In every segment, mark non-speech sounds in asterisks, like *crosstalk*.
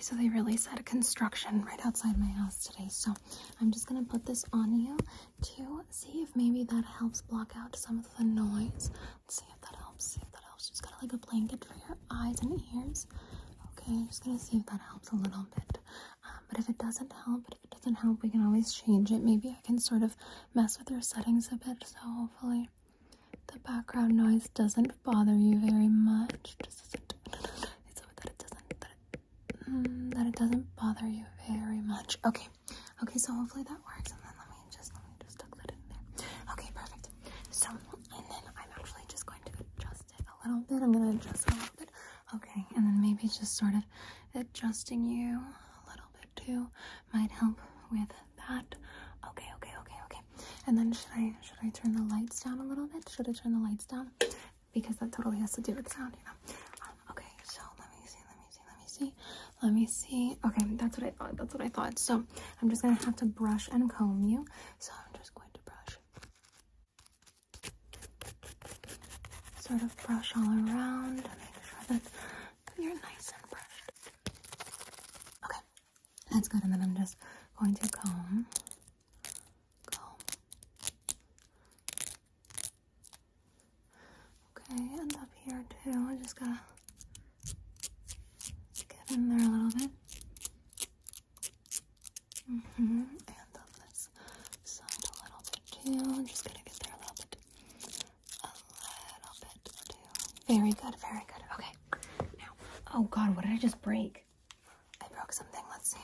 So they really said construction right outside my house today. So I'm just gonna put this on you to see if maybe that helps block out some of the noise. Let's see if that helps. See if that helps. Just got like a blanket for your eyes and ears. Okay, I'm just gonna see if that helps a little bit. Um, but if it doesn't help, if it doesn't help, we can always change it. Maybe I can sort of mess with your settings a bit. So hopefully the background noise doesn't bother you very much. Just it's that it doesn't that it, mm, that it doesn't bother you very much. Okay, okay. So hopefully that works. And then let me just let me just tuck that in there. Okay, perfect. So and then I'm actually just going to adjust it a little bit. I'm gonna adjust a little bit. Okay, and then maybe just sort of adjusting you a little bit too might help with that. Okay, okay, okay, okay. And then should I should I turn the lights down a little bit? Should I turn the lights down? Because that totally has to do with sound, you know. Um, okay, so let me see, let me see, let me see, let me see. Okay, that's what I thought. That's what I thought. So I'm just gonna have to brush and comb you. So I'm just going to brush, sort of brush all around, make sure that you're nice and brushed. Okay, that's good. And then I'm just going to comb, comb. Okay, and up here too. I just gotta in there a little bit. Mm hmm And on this side a little bit too. I'm just gonna get there a little bit. A little bit too. Very good, very good. Okay. Now, oh god, what did I just break? I broke something. Let's see.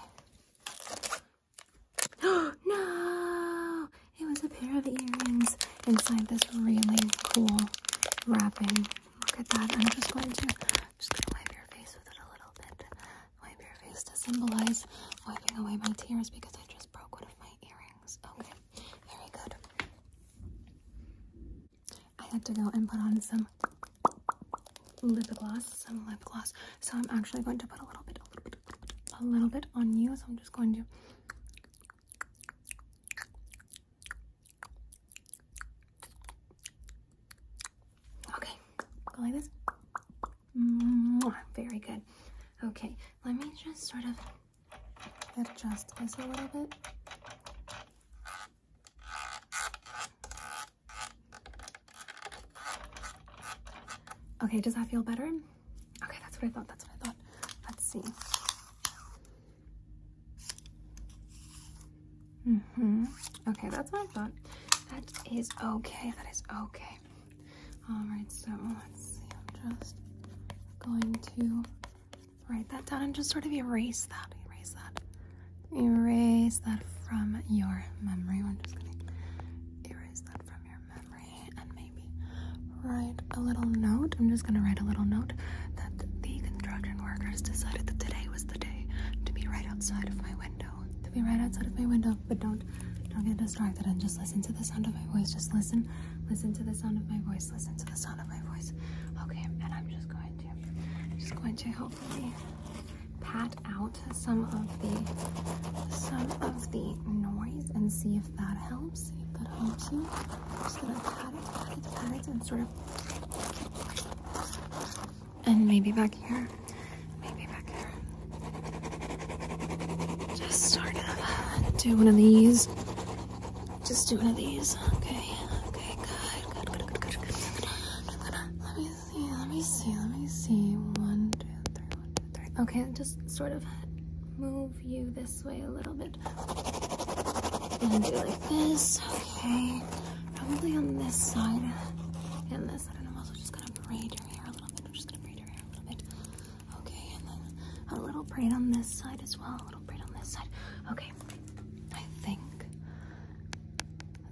no! It was a pair of earrings inside this really cool wrapping. Look at that. I'm just going to just gonna wipe your face with it a little bit. Wipe your face to symbolize wiping away my tears because I just broke one of my earrings. Okay, very good. I had to go and put on some lip gloss, some lip gloss. So I'm actually going to put a little bit, a little bit, a little bit on you. So I'm just going to Okay, go like this. Very good. Okay, let me just sort of adjust this a little bit. Okay, does that feel better? Okay, that's what I thought. That's what I thought. Let's see. Mm-hmm. Okay, that's what I thought. That is okay. That is okay. All right, so let's see. I'm just going to write that down and just sort of erase that. Erase that. Erase that from your memory. I'm just going to erase that from your memory and maybe write a little note. I'm just to write a little note that the construction workers decided that today was the day to be right outside of my window. To be right outside of my window, but don't don't get distracted and just listen to the sound of my voice. Just listen, listen to the sound of my voice. Listen to the sound of my voice. Okay, and I'm just going to, just going to hopefully pat out some of the, some of the noise and see if that helps. Helps. Just gonna pat it, pat it, pat it, and sort of, and maybe back here, maybe back here. Just sort of do one of these. Just do one of these. Okay. Okay. Good. Good. Good. Good. Good. Good. Let me see. Let me see. Let me see. One, two, three. One, two, three. Okay. Just sort of move you this way a little bit. And do like this. Okay. Probably on this side and this side. And I'm also just gonna braid your hair a little bit. I'm just gonna braid your hair a little bit. Okay. And then a little braid on this side as well. A little braid on this side. Okay. I think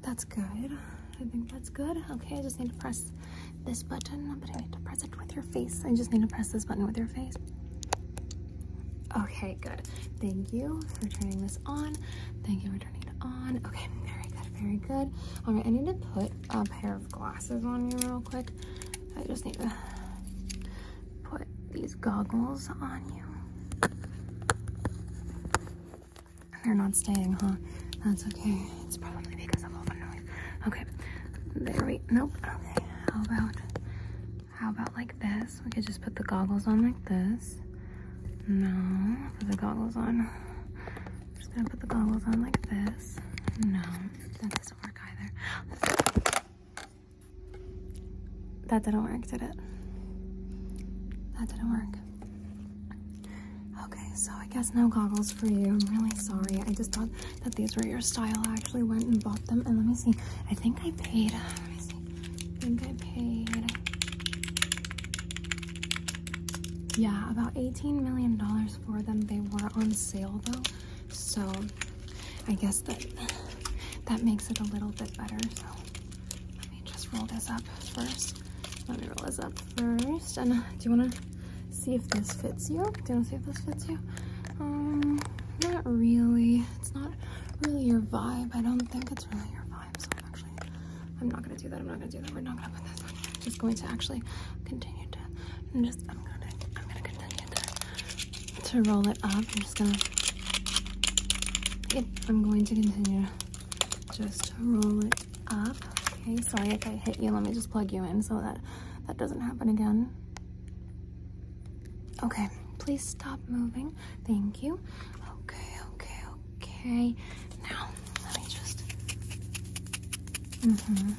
that's good. I think that's good. Okay, I just need to press this button, but I need to press it with your face. I just need to press this button with your face. Okay, good. Thank you for turning this on. Thank you for turning on. Okay, very good, very good. All right, I need to put a pair of glasses on you real quick. I just need to put these goggles on you. They're not staying, huh? That's okay. It's probably because of all the noise. Okay. There we nope. Okay. How about how about like this? We could just put the goggles on like this. No. Put the goggles on. Gonna put the goggles on like this. No, that doesn't work either. That didn't work, did it? That didn't work. Okay, so I guess no goggles for you. I'm really sorry. I just thought that these were your style. I actually went and bought them. And let me see. I think I paid. Uh, let me see. I think I paid. Yeah, about $18 million for them. They were on sale though. So I guess that that makes it a little bit better. So let me just roll this up first. Let me roll this up first. And do you want to see if this fits you? Do you want to see if this fits you? Um, not really. It's not really your vibe. I don't think it's really your vibe. So I'm actually, I'm not gonna do that. I'm not gonna do that. We're not gonna put this on. I'm just going to actually continue to, I'm just, I'm gonna, I'm gonna continue to, to roll it up. I'm just gonna, I'm going to continue to just roll it up. Okay, sorry if I hit you. Let me just plug you in so that that doesn't happen again. Okay, please stop moving. Thank you. Okay, okay, okay. Now, let me just. Mm hmm.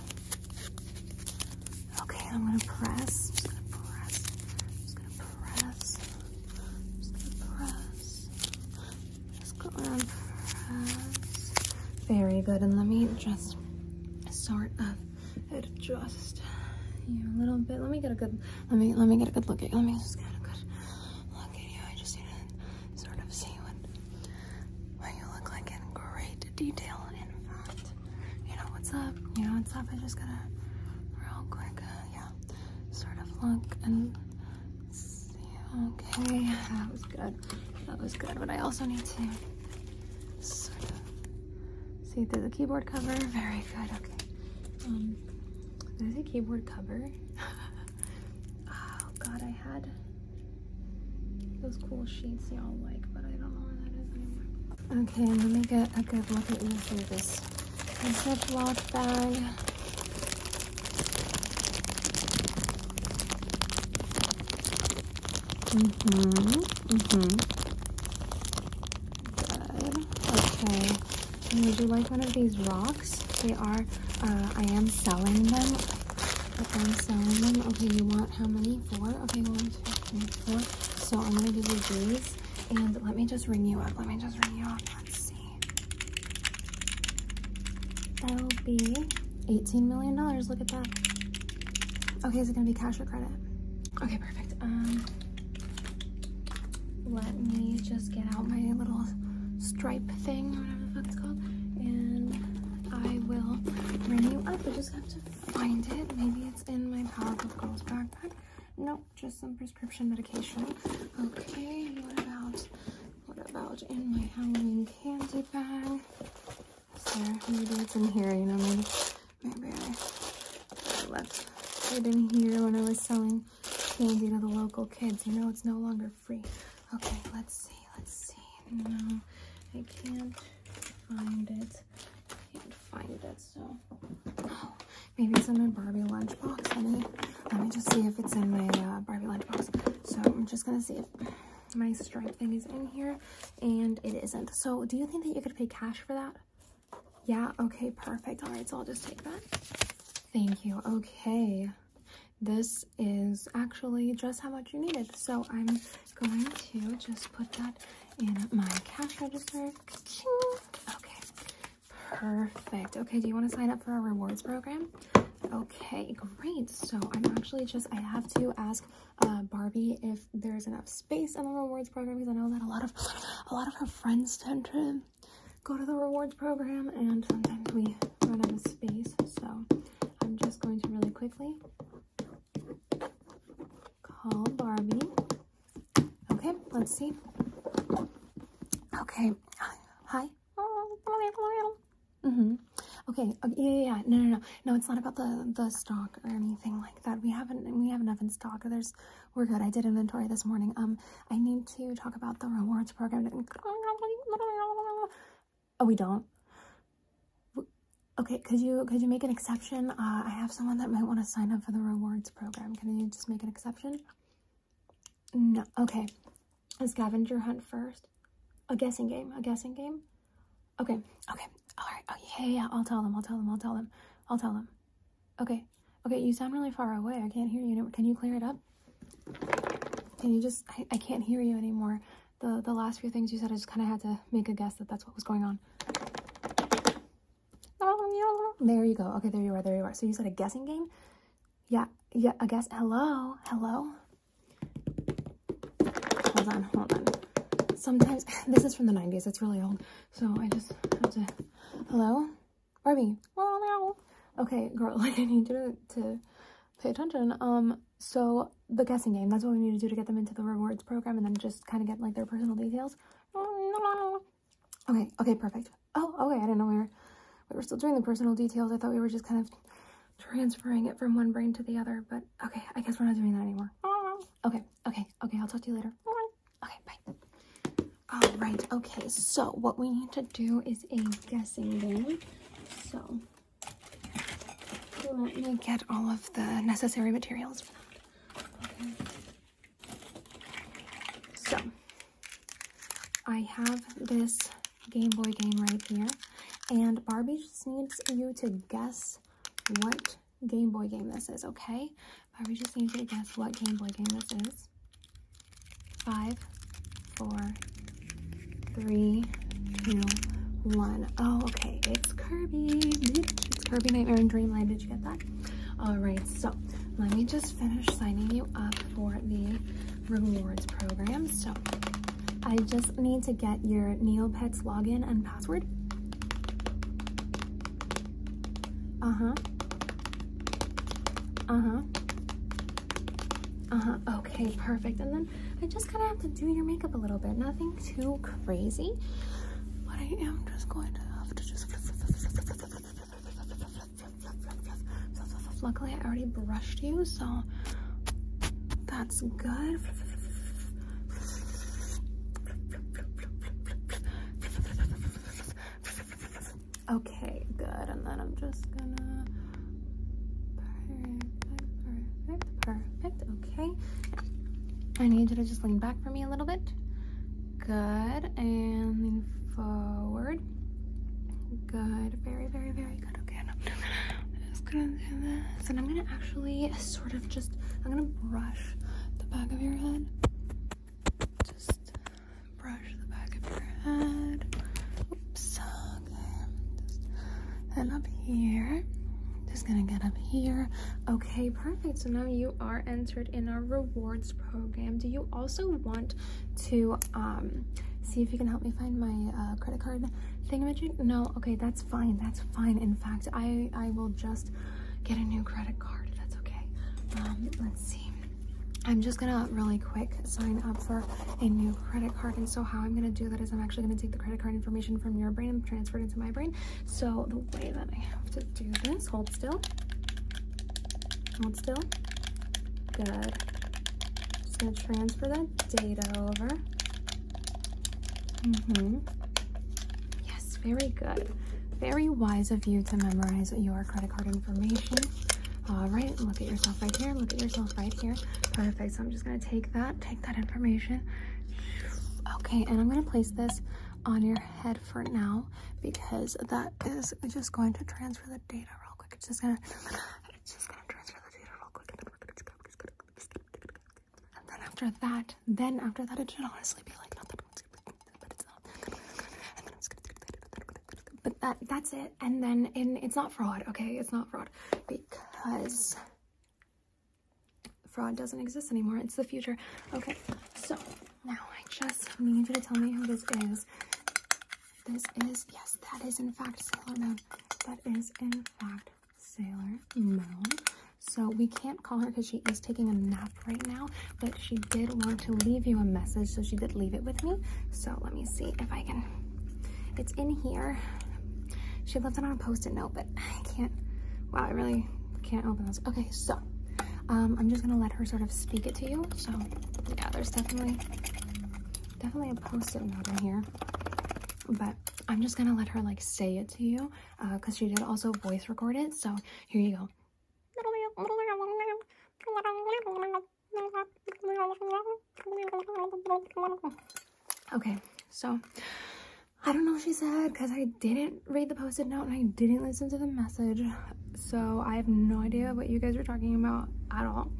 Okay, I'm gonna press. Just gonna press. Just gonna press. Just gonna press. Very good. And let me just sort of adjust you a little bit. Let me get a good. Let me let me get a good look at you. Let me just get a good look at you. I just need to sort of see what what you look like in great detail. In fact, you know what's up. You know what's up. I just gotta real quick. Uh, yeah, sort of look and see. Okay, that was good. That was good. But I also need to see through the keyboard cover. *laughs* Very good. Okay. Um, there's a keyboard cover. *laughs* oh god, I had those cool sheets y'all like, but I don't know where that is anymore. Okay, let me get a good look at you through this Ziploc bag. Mm-hmm. Mm-hmm. Good. Okay. And would you like one of these rocks? They are, uh, I am selling them. I am selling them. Okay, you want how many? Four? Okay, one, two, three, four. So I'm gonna give you these. And let me just ring you up. Let me just ring you up. Let's see. That'll be $18 million. Look at that. Okay, is it gonna be cash or credit? Okay, perfect. Um, let me just get out my little stripe some prescription medication. Okay, what about what about in my Halloween candy bag? Is there maybe it's in here, you know, maybe maybe I, I left it in here when I was selling candy to the local kids. You know, it's no longer free. Okay, let's see, let's see. No, I can't find it. Can't find it, so. Oh, maybe it's in my Barbie lunchbox. Me, let me just see if it's in my uh, Barbie lunchbox. So I'm just gonna see if my stripe thing is in here, and it isn't. So do you think that you could pay cash for that? Yeah, okay, perfect. All right, so I'll just take that. Thank you. Okay this is actually just how much you needed. So I'm going to just put that in my cash register. Perfect. Okay, do you want to sign up for our rewards program? Okay, great. So I'm actually just, I have to ask uh, Barbie if there's enough space in the rewards program because I know that a lot of, a lot of her friends tend to go to the rewards program and sometimes we run out of space. So I'm just going to really quickly call Barbie. Okay, let's see. Okay, hi. Mm-hmm. Okay, okay, yeah, yeah, yeah. No, no, no, no. It's not about the the stock or anything like that. We haven't we have enough in stock. There's we're good. I did inventory this morning. Um, I need to talk about the rewards program. Oh, we don't. Okay, could you could you make an exception? Uh, I have someone that might want to sign up for the rewards program. Can you just make an exception? No. Okay. A scavenger hunt first. A guessing game. A guessing game. Okay. Okay. All right. Oh yeah, yeah. I'll tell them. I'll tell them. I'll tell them. I'll tell them. Okay. Okay. You sound really far away. I can't hear you. Can you clear it up? Can you just? I, I can't hear you anymore. The the last few things you said, I just kind of had to make a guess that that's what was going on. There you go. Okay, there you are. There you are. So you said a guessing game? Yeah. Yeah. A guess. Hello. Hello. Hold on. Hold on sometimes *sighs* this is from the 90s it's really old. So i just have to hello? Barbie. Hello. okay girl like *laughs* i need you to, to pay attention. Um so the guessing game that's what we need to do to get them into the rewards program and then just kind of get like their personal details. Okay okay perfect. Oh okay i didn't know we were we were still doing the personal details. I thought we were just kind of transferring it from one brain to the other but okay i guess we're not doing that anymore. Okay okay okay i'll talk to you later all right, okay, so what we need to do is a guessing game. So let me get all of the necessary materials for that. Okay. So I have this Game Boy game right here, and Barbie just needs you to guess what Game Boy game this is, okay? Barbie just needs you to guess what Game Boy game this is. Five, four, three, two, one. Oh, okay. It's Kirby. It's Kirby Nightmare and Dreamland. Did you get that? All right. So let me just finish signing you up for the rewards program. So I just need to get your Neopets login and password. Uh-huh. Uh-huh. Uh-huh. Okay, perfect. And then I just kind of have to do your makeup a little bit. Nothing too crazy. But I am just going to have to just... Luckily, I already brushed you, so that's good. Okay, good. And then I'm just gonna... Perfect. Okay. I need you to just lean back for me a little bit. Good. And lean forward. Good. Very, very, very good. Okay. I'm just gonna do this. And I'm gonna actually sort of just, I'm gonna brush the back of your head. Just brush the back of your head. Oops. Okay. Just, and up here up here. Okay perfect. So now you are entered in our rewards program. Do you also want to um see if you can help me find my uh, credit card thingamajig no? Okay that's fine. That's fine. In fact i i will just get a new credit card. That's okay. Um let's see. I'm just gonna really quick sign up for a new credit card. And so how I'm gonna do that is I'm actually gonna take the credit card information from your brain and transfer it into my brain. So the way that I have to do this, hold still, hold still, good. Just gonna transfer that data over. Mm-hmm. Yes, very good. Very wise of you to memorize your credit card information. All right, look at yourself right here. Look at yourself right here. Perfect. So I'm just gonna take that, take that information. Okay, and I'm gonna place this on your head for now because that is just going to transfer the data real quick. It's just gonna, it's just gonna transfer the data real quick. And then after that, then after that, it should honestly be like nothing. But it's not. But that that's it. And then in it's not fraud, okay? It's not fraud because fraud doesn't exist anymore. It's the future. Okay, so now I just need you to tell me who this is. This is, yes, that is in fact Sailor Moon. That is in fact Sailor Moon. So we can't call her because she is taking a nap right now, but she did want to leave you a message, so she did leave it with me. So let me see if I can, it's in here. She left it on a post-it note, but I can't, wow, I really can't open this. Okay, so um, I'm just gonna let her sort of speak it to you. So yeah, there's definitely definitely a post-it note in here, but I'm just gonna let her like say it to you because uh, she did also voice record it. So here you go. Okay, so I don't know what she said because I didn't read the post-it note and I didn't listen to the message. So I have no idea what you guys are talking about at all.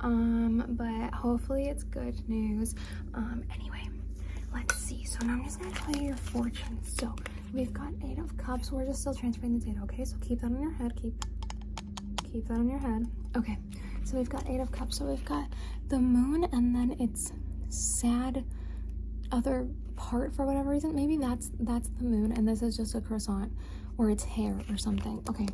Um, but hopefully it's good news. Um, anyway, let's see. So now I'm just gonna tell you your fortune. So we've got eight of cups. We're just still transferring the data, okay? So keep that on your head. Keep keep that on your head. Okay, so we've got eight of cups. So we've got the moon and then it's sad other part for whatever reason. Maybe that's that's the moon and this is just a croissant or it's hair or something. Okay.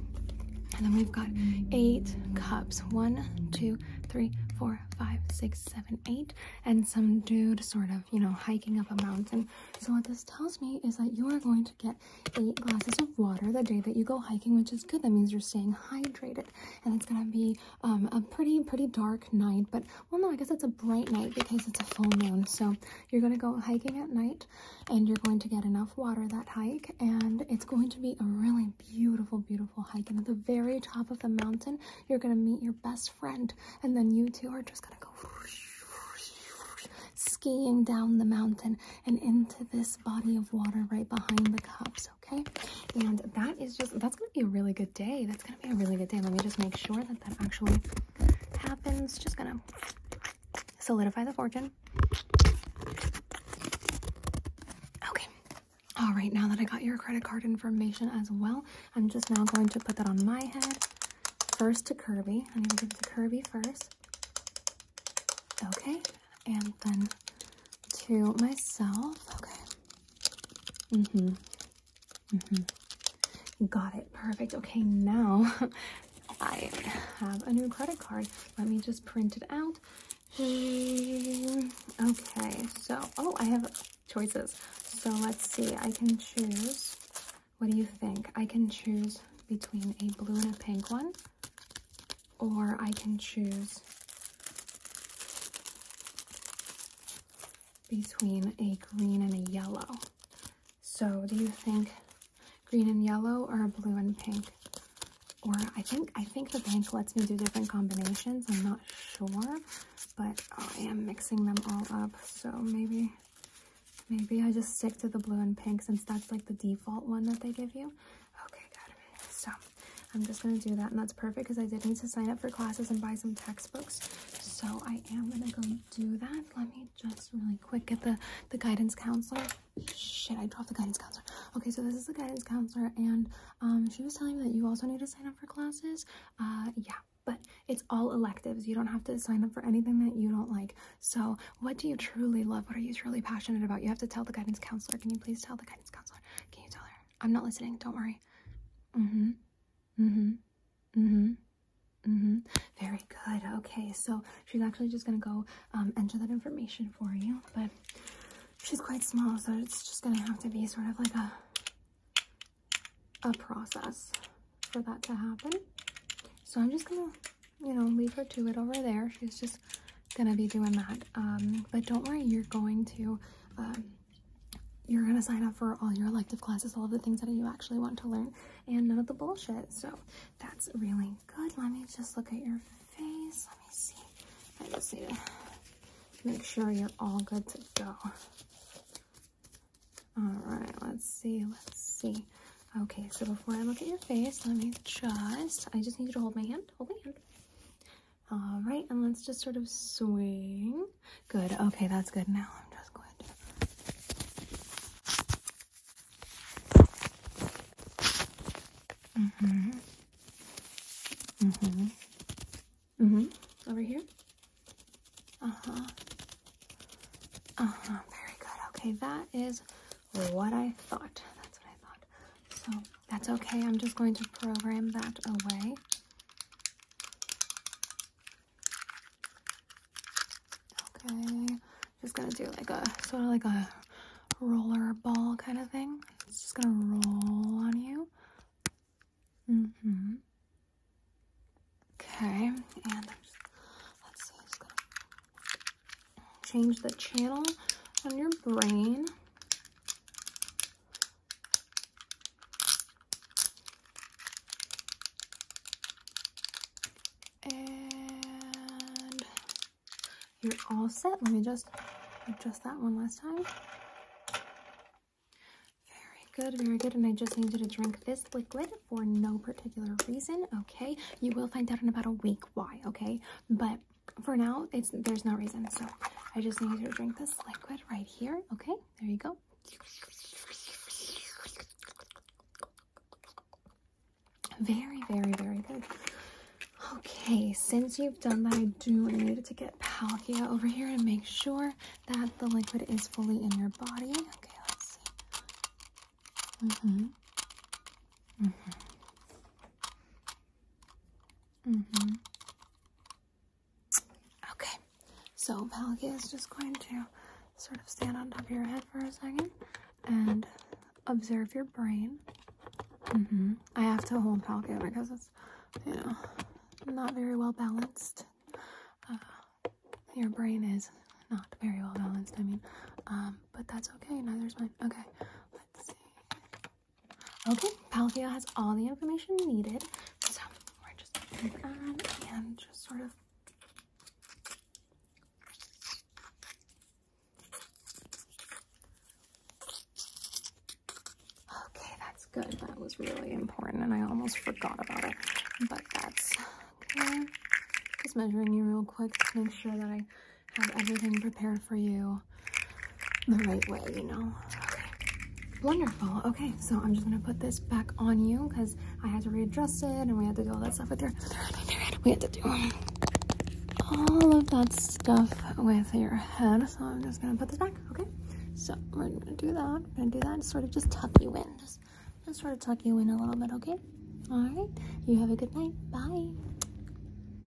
And then we've got eight cups. One, two, three, four, five, six, seven, eight, and some dude sort of, you know, hiking up a mountain. So what this tells me is that you are going to get eight glasses of water the day that you go hiking, which is good. That means you're staying hydrated. And it's gonna be um, a pretty, pretty dark night, but well, no, I guess it's a bright night because it's a full moon. So you're gonna go hiking at night and you're going to get enough water that hike, and it's going to be a really beautiful, beautiful hike. And at the very top of the mountain, you're gonna meet your best friend, and then you two are just gonna go skiing down the mountain and into this body of water right behind the cups, okay? And that is just, that's gonna be a really good day. That's gonna be a really good day. Let me just make sure that that actually happens. Just gonna solidify the fortune. Okay. All right, now that I got your credit card information as well, I'm just now going to put that on my head. First to Kirby. I need to give it to Kirby first. Okay, and then to myself. Okay. Mm-hmm. Mm-hmm. Got it. Perfect. Okay, now *laughs* I have a new credit card. Let me just print it out. Okay, so, oh, I have choices. So let's see, I can choose, what do you think? I can choose between a blue and a pink one, or I can choose between a green and a yellow. So do you think green and yellow or blue and pink? Or I think I think the bank lets me do different combinations. I'm not sure, but oh, I am mixing them all up. So maybe maybe I just stick to the blue and pink since that's like the default one that they give you. Okay, good. So I'm just gonna do that, and that's perfect because I did need to sign up for classes and buy some textbooks. So I am gonna go do that. Let me just really quick get the the guidance counselor. Shit, I dropped the guidance counselor. Okay, so this is the guidance counselor, and um, she was telling me that you also need to sign up for classes. Uh, yeah, but it's all electives. You don't have to sign up for anything that you don't like. So, what do you truly love? What are you truly passionate about? You have to tell the guidance counselor. Can you please tell the guidance counselor? Can you tell her? I'm not listening. Don't worry. Mm-hmm. Mm-hmm. Mm-hmm. Mm-hmm. Very good. Okay, so she's actually just gonna go um, enter that information for you, but she's quite small, so it's just gonna have to be sort of like a a process for that to happen. So I'm just gonna, you know, leave her to it over there. She's just gonna be doing that. Um, but don't worry, you're going to um, you're gonna sign up for all your elective classes, all of the things that you actually want to learn, and none of the bullshit. So that's really good. Let me just look at your face. Let me see. I just need to make sure you're all good to go. All right, let's see. Let's see. Okay, so before I look at your face, let me just, I just need you to hold my hand. Hold my hand. All right, and let's just sort of swing. Good. Okay, that's good. Now I'm just going to. Mm-hmm. Mm-hmm. Mm-hmm. Over here. Uh-huh. Uh-huh. Very good. Okay, that is what I thought. That's what I thought. So that's okay. I'm just going to program that away. Okay, just gonna do like a sort of like a roller ball kind of thing. It's just gonna roll on you. Mm-hmm. Okay, and I'm just, let's see, I'm just gonna change the channel on your brain. And you're all set. Let me just adjust that one last time. Good, very good. And I just need you to drink this liquid for no particular reason, okay? You will find out in about a week why, okay? But for now, it's there's no reason. So I just need you to drink this liquid right here, okay? There you go. Very, very, very good. Okay, since you've done that, I do need to get Palkia over here and make sure that the liquid is fully in your body. Mm-hmm. Mm-hmm. Mm-hmm. Okay, so Palkia is just going to sort of stand on top of your head for a second and observe your brain. Mm-hmm. I have to hold Palkia because it's, you know, not very well balanced. Uh, your brain is not very well balanced, I mean. Um, but that's okay, neither is mine. Okay. Okay, Palkia has all the information needed. So we're just gonna put that and just sort of Okay, that's good. That was really important and I almost forgot about it. But that's okay. Just measuring you real quick to make sure that I have everything prepared for you the right way, you know. Wonderful. Okay, so I'm just gonna put this back on you because I had to readjust it and we had to do all that stuff with your we had to do all of that stuff with your head. So I'm just gonna put this back, okay? So we're gonna do that. We're gonna do that and sort of just tuck you in. Just, just sort of tuck you in a little bit, okay? All right. You have a good night. Bye.